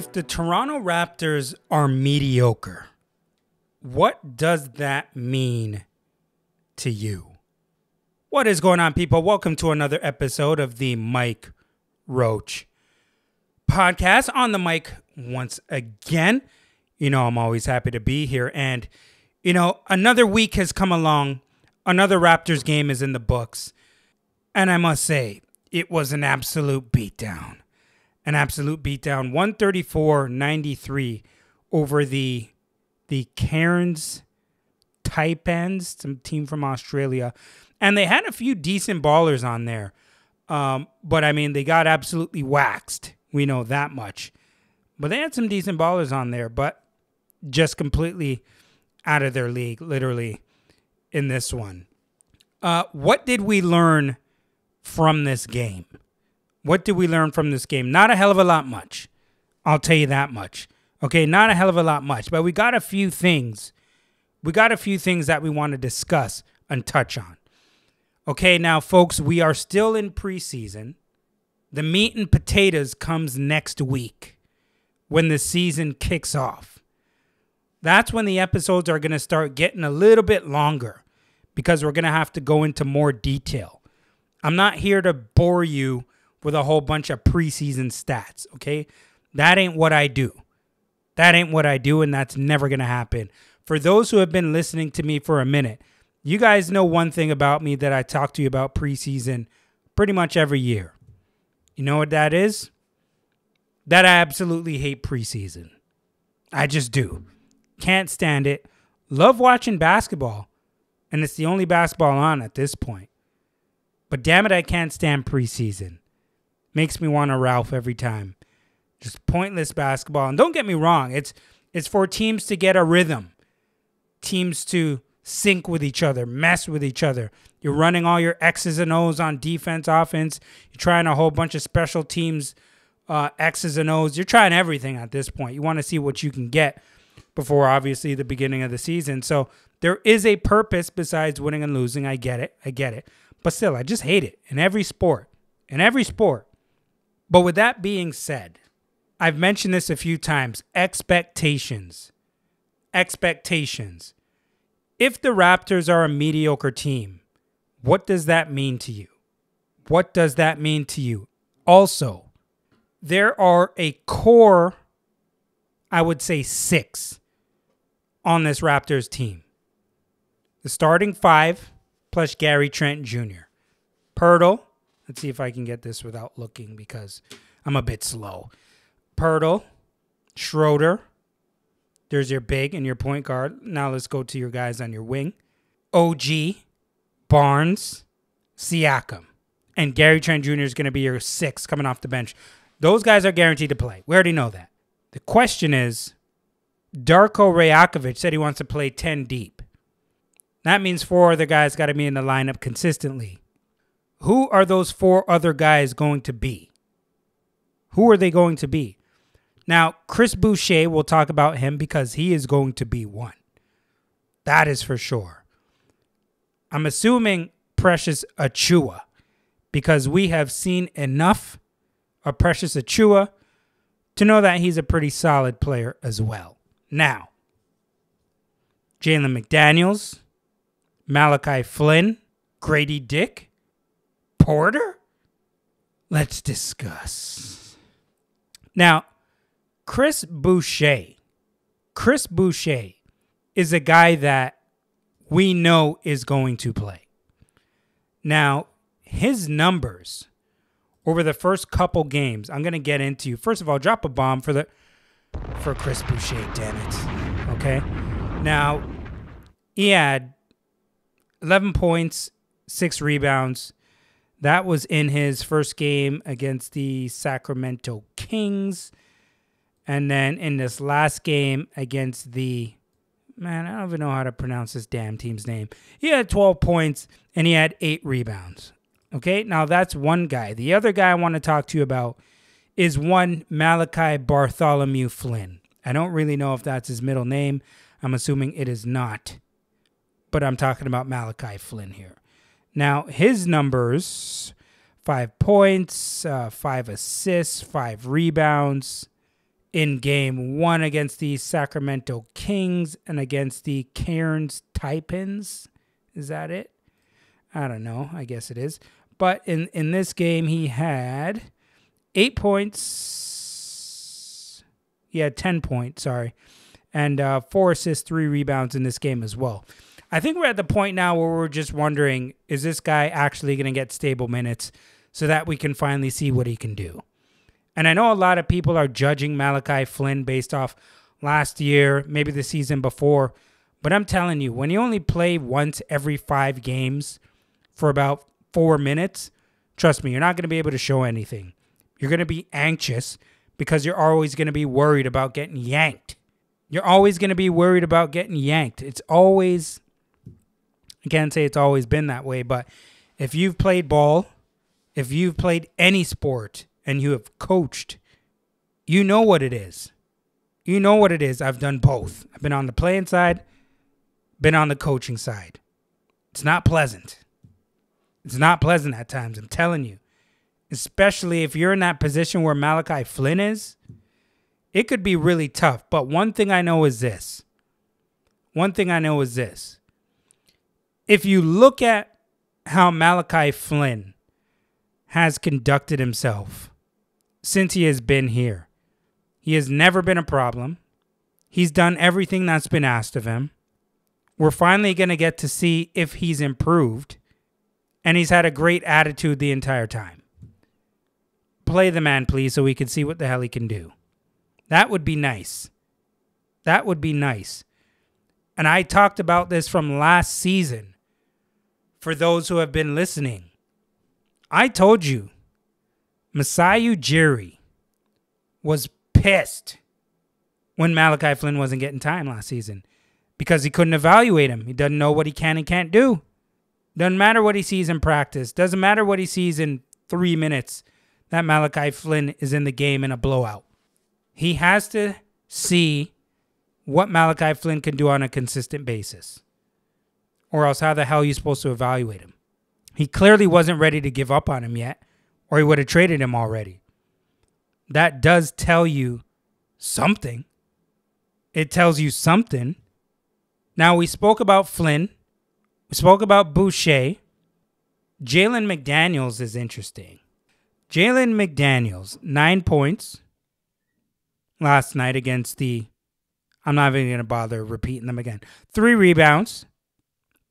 If the Toronto Raptors are mediocre, what does that mean to you? What is going on, people? Welcome to another episode of the Mike Roach podcast on the mic once again. You know, I'm always happy to be here. And, you know, another week has come along. Another Raptors game is in the books. And I must say, it was an absolute beatdown. An absolute beatdown. 134 93 over the the Cairns Taipans, some team from Australia. And they had a few decent ballers on there. Um, but I mean, they got absolutely waxed. We know that much. But they had some decent ballers on there, but just completely out of their league, literally, in this one. Uh, what did we learn from this game? What did we learn from this game? Not a hell of a lot much. I'll tell you that much. Okay, not a hell of a lot much, but we got a few things. We got a few things that we want to discuss and touch on. Okay, now, folks, we are still in preseason. The meat and potatoes comes next week when the season kicks off. That's when the episodes are going to start getting a little bit longer because we're going to have to go into more detail. I'm not here to bore you with a whole bunch of preseason stats, okay? That ain't what I do. That ain't what I do, and that's never going to happen. For those who have been listening to me for a minute, you guys know one thing about me that I talk to you about preseason pretty much every year. You know what that is? That I absolutely hate preseason. I just do. Can't stand it. Love watching basketball, and it's the only basketball on at this point. But damn it, I can't stand preseason. Makes me want to Ralph every time. Just pointless basketball. And don't get me wrong, it's it's for teams to get a rhythm. Teams to sync with each other, mess with each other. You're running all your X's and O's on defense, offense. You're trying a whole bunch of special teams uh, X's and O's. You're trying everything at this point. You want to see what you can get before, obviously, the beginning of the season. So there is a purpose besides winning and losing. I get it. I get it. But still, I just hate it in every sport. In every sport. But with that being said, I've mentioned this a few times expectations. Expectations. If the Raptors are a mediocre team, what does that mean to you? What does that mean to you? Also, there are a core, I would say six, on this Raptors team. The starting five plus Gary Trent Jr. Poeltl. Let's see if I can get this without looking because I'm a bit slow. Poeltl, Schroeder. There's your big and your point guard. Now let's go to your guys on your wing. OG, Barnes, Siakam. And Gary Trent Jr. is going to be your six coming off the bench. Those guys are guaranteed to play. We already know that. The question is Darko Rajakovic said he wants to play 10 deep. That means four other guys got to be in the lineup consistently. Who are those four other guys going to be? Who are they going to be? Now, Chris Boucher, we'll talk about him because he is going to be one. That is for sure. I'm assuming Precious Achiuwa because we have seen enough of Precious Achiuwa to know that he's a pretty solid player as well. Now, Jalen McDaniels, Malachi Flynn, Grady Dick, Porter? Let's discuss. Now, Chris Boucher. Chris Boucher is a guy that we know is going to play. Now, his numbers over the first couple games, I'm going to get into. First of all, drop a bomb for the for Chris Boucher, damn it. Okay? Now, he had 11 points, 6 rebounds. That was in his first game against the Sacramento Kings. And then in this last game against the man, I don't even know how to pronounce this damn team's name. He had 12 points and he had eight rebounds. Okay, now that's one guy. The other guy I want to talk to you about is one Malachi Bartholomew Flynn. I don't really know if that's his middle name. I'm assuming it is not. But I'm talking about Malachi Flynn here. Now, his numbers five points, uh, five assists, five rebounds in game one against the Sacramento Kings and against the Cairns Taipans. Is that it? I don't know. I guess it is. But in, in this game, he had eight points. He had 10 points, sorry. And uh, four assists, three rebounds in this game as well. I think we're at the point now where we're just wondering is this guy actually going to get stable minutes so that we can finally see what he can do? And I know a lot of people are judging Malachi Flynn based off last year, maybe the season before. But I'm telling you, when you only play once every five games for about four minutes, trust me, you're not going to be able to show anything. You're going to be anxious because you're always going to be worried about getting yanked. You're always going to be worried about getting yanked. It's always, I can't say it's always been that way, but if you've played ball, if you've played any sport and you have coached, you know what it is. You know what it is. I've done both. I've been on the playing side, been on the coaching side. It's not pleasant. It's not pleasant at times, I'm telling you. Especially if you're in that position where Malachi Flynn is, it could be really tough. But one thing I know is this. One thing I know is this. If you look at how Malachi Flynn has conducted himself since he has been here, he has never been a problem. He's done everything that's been asked of him. We're finally going to get to see if he's improved and he's had a great attitude the entire time. Play the man, please, so we can see what the hell he can do. That would be nice. That would be nice. And I talked about this from last season for those who have been listening. I told you, Masai Ujiri was pissed when Malachi Flynn wasn't getting time last season because he couldn't evaluate him. He doesn't know what he can and can't do. Doesn't matter what he sees in practice. Doesn't matter what he sees in three minutes that Malachi Flynn is in the game in a blowout. He has to see what Malachi Flynn can do on a consistent basis. Or else, how the hell are you supposed to evaluate him? He clearly wasn't ready to give up on him yet, or he would have traded him already. That does tell you something. It tells you something. Now, we spoke about Flynn we spoke about Boucher. Jalen McDaniels is interesting. Jalen McDaniels, nine points last night against the. I'm not even going to bother repeating them again. Three rebounds,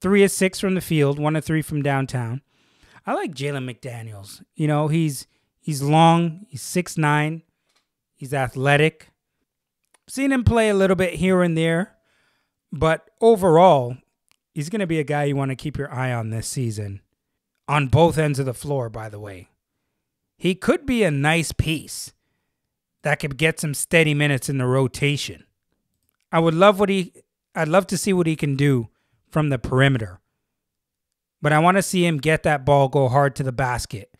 three of six from the field, one of three from downtown. I like Jalen McDaniels. You know, he's he's long, he's six nine, he's athletic. Seen him play a little bit here and there, but overall, he's going to be a guy you want to keep your eye on this season. On both ends of the floor, by the way. He could be a nice piece that could get some steady minutes in the rotation. I would love what he I'd love to see what he can do from the perimeter. But I want to see him get that ball go hard to the basket.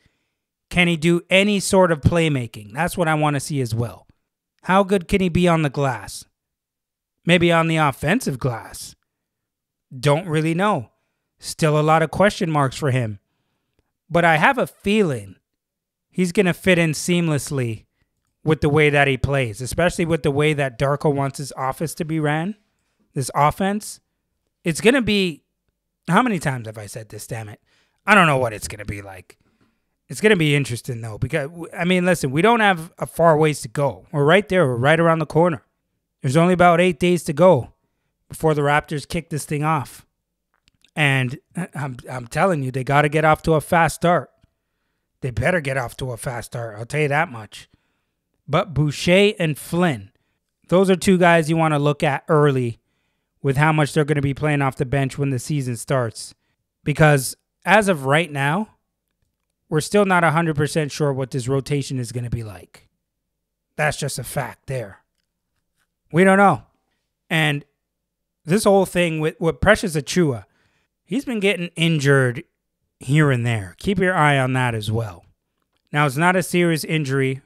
Can he do any sort of playmaking? That's what I want to see as well. How good can he be on the glass? Maybe on the offensive glass. Don't really know. Still a lot of question marks for him. But I have a feeling he's going to fit in seamlessly with the way that he plays, especially with the way that Darko wants his office to be ran, this offense. It's going to be how many times have I said this, damn it? I don't know what it's going to be like. It's going to be interesting though because I mean, listen, we don't have a far ways to go. We're right there, we're right around the corner. There's only about 8 days to go before the Raptors kick this thing off. And I'm I'm telling you, they got to get off to a fast start. They better get off to a fast start. I'll tell you that much. But Boucher and Flynn, those are two guys you want to look at early with how much they're going to be playing off the bench when the season starts. Because as of right now, we're still not 100% sure what this rotation is going to be like. That's just a fact there. We don't know. And this whole thing with, with Precious Achiuwa, he's been getting injured here and there. Keep your eye on that as well. Now, it's not a serious injury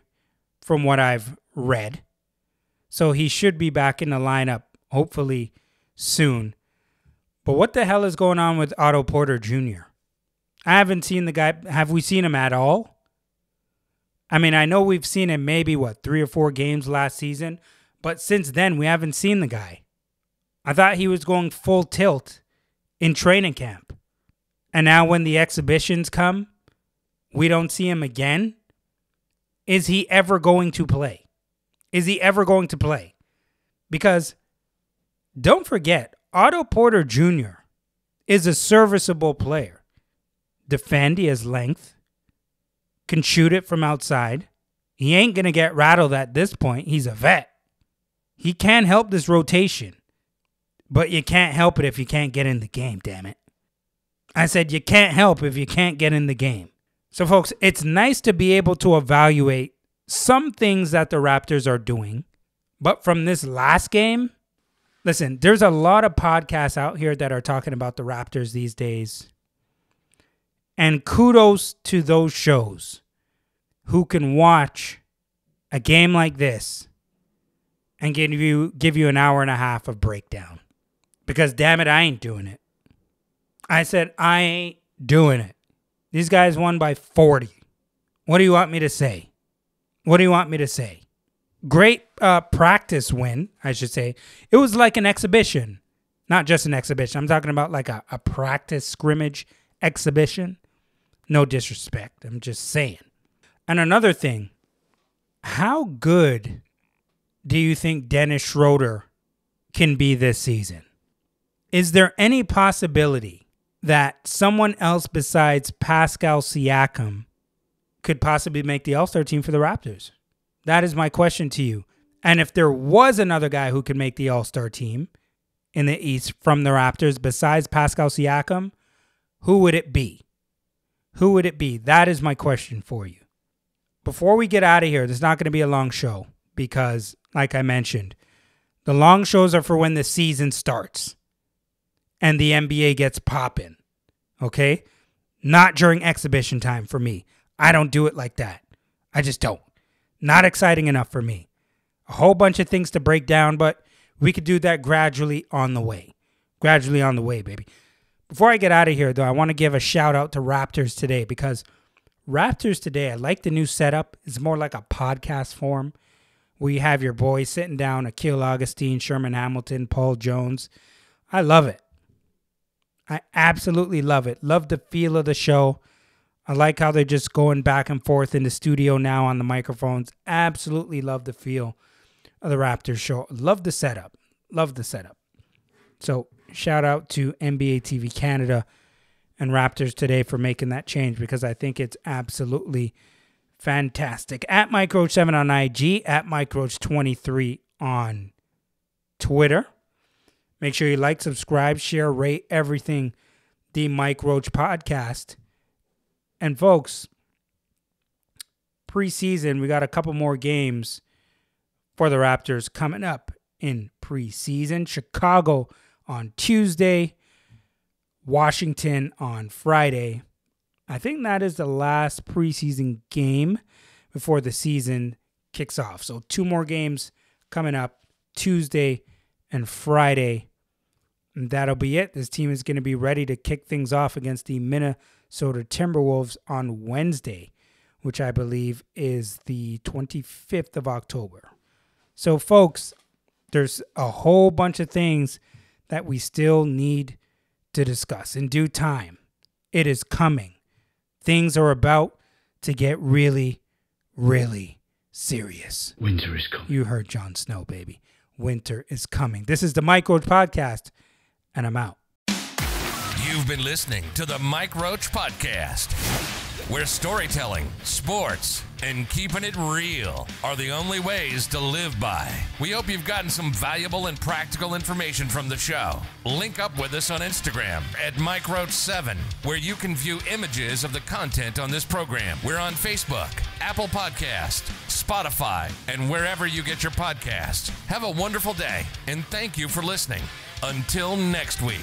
from what I've read. So he should be back in the lineup hopefully soon. But what the hell is going on with Otto Porter Jr.? I haven't seen the guy. Have we seen him at all? I mean, I know we've seen him maybe, what, three or four games last season, but since then, we haven't seen the guy. I thought he was going full tilt in training camp. And now, when the exhibitions come, we don't see him again. Is he ever going to play? Is he ever going to play? Because don't forget, Otto Porter Jr. is a serviceable player. Defend, he has length, can shoot it from outside. He ain't going to get rattled at this point. He's a vet. He can help this rotation, but you can't help it if you can't get in the game, damn it. I said you can't help if you can't get in the game. So, folks, it's nice to be able to evaluate some things that the Raptors are doing. But from this last game, listen, there's a lot of podcasts out here that are talking about the Raptors these days. And kudos to those shows who can watch a game like this and give you give you an hour and a half of breakdown. Because damn it, I ain't doing it. I said I ain't doing it. These guys won by 40. What do you want me to say? What do you want me to say? Great uh, practice win, I should say. It was like an exhibition, not just an exhibition. I'm talking about like a, a practice scrimmage exhibition. No disrespect. I'm just saying. And another thing, how good do you think Dennis Schroeder can be this season? Is there any possibility that someone else besides Pascal Siakam could possibly make the All Star team for the Raptors? That is my question to you. And if there was another guy who could make the All Star team in the East from the Raptors besides Pascal Siakam, who would it be? Who would it be? That is my question for you. Before we get out of here, there's not going to be a long show because, like I mentioned, the long shows are for when the season starts and the NBA gets popping. Okay? Not during exhibition time for me. I don't do it like that. I just don't. Not exciting enough for me. A whole bunch of things to break down, but we could do that gradually on the way. Gradually on the way, baby. Before I get out of here, though, I want to give a shout out to Raptors today because Raptors today, I like the new setup. It's more like a podcast form where you have your boys sitting down Akil Augustine, Sherman Hamilton, Paul Jones. I love it. I absolutely love it. Love the feel of the show. I like how they're just going back and forth in the studio now on the microphones. Absolutely love the feel of the Raptors show. Love the setup. Love the setup. So, shout out to NBA TV Canada and Raptors today for making that change because I think it's absolutely fantastic. At MikeRoach7 on IG, at MikeRoach23 on Twitter. Make sure you like, subscribe, share, rate everything the Mike Roach podcast. And folks, preseason, we got a couple more games for the Raptors coming up in preseason. Chicago on Tuesday, Washington on Friday. I think that is the last preseason game before the season kicks off. So, two more games coming up Tuesday and Friday. And that'll be it. This team is going to be ready to kick things off against the Minnesota Timberwolves on Wednesday, which I believe is the 25th of October. So, folks, there's a whole bunch of things that we still need to discuss in due time. It is coming. Things are about to get really, really serious. Winter is coming. You heard Jon Snow, baby. Winter is coming. This is the Mike Roach Podcast, and I'm out. You've been listening to the Mike Roach Podcast, where storytelling, sports, and keeping it real are the only ways to live by. We hope you've gotten some valuable and practical information from the show. Link up with us on Instagram at Mike Roach7, where you can view images of the content on this program. We're on Facebook, Apple Podcast, Spotify, and wherever you get your podcasts. Have a wonderful day, and thank you for listening. Until next week.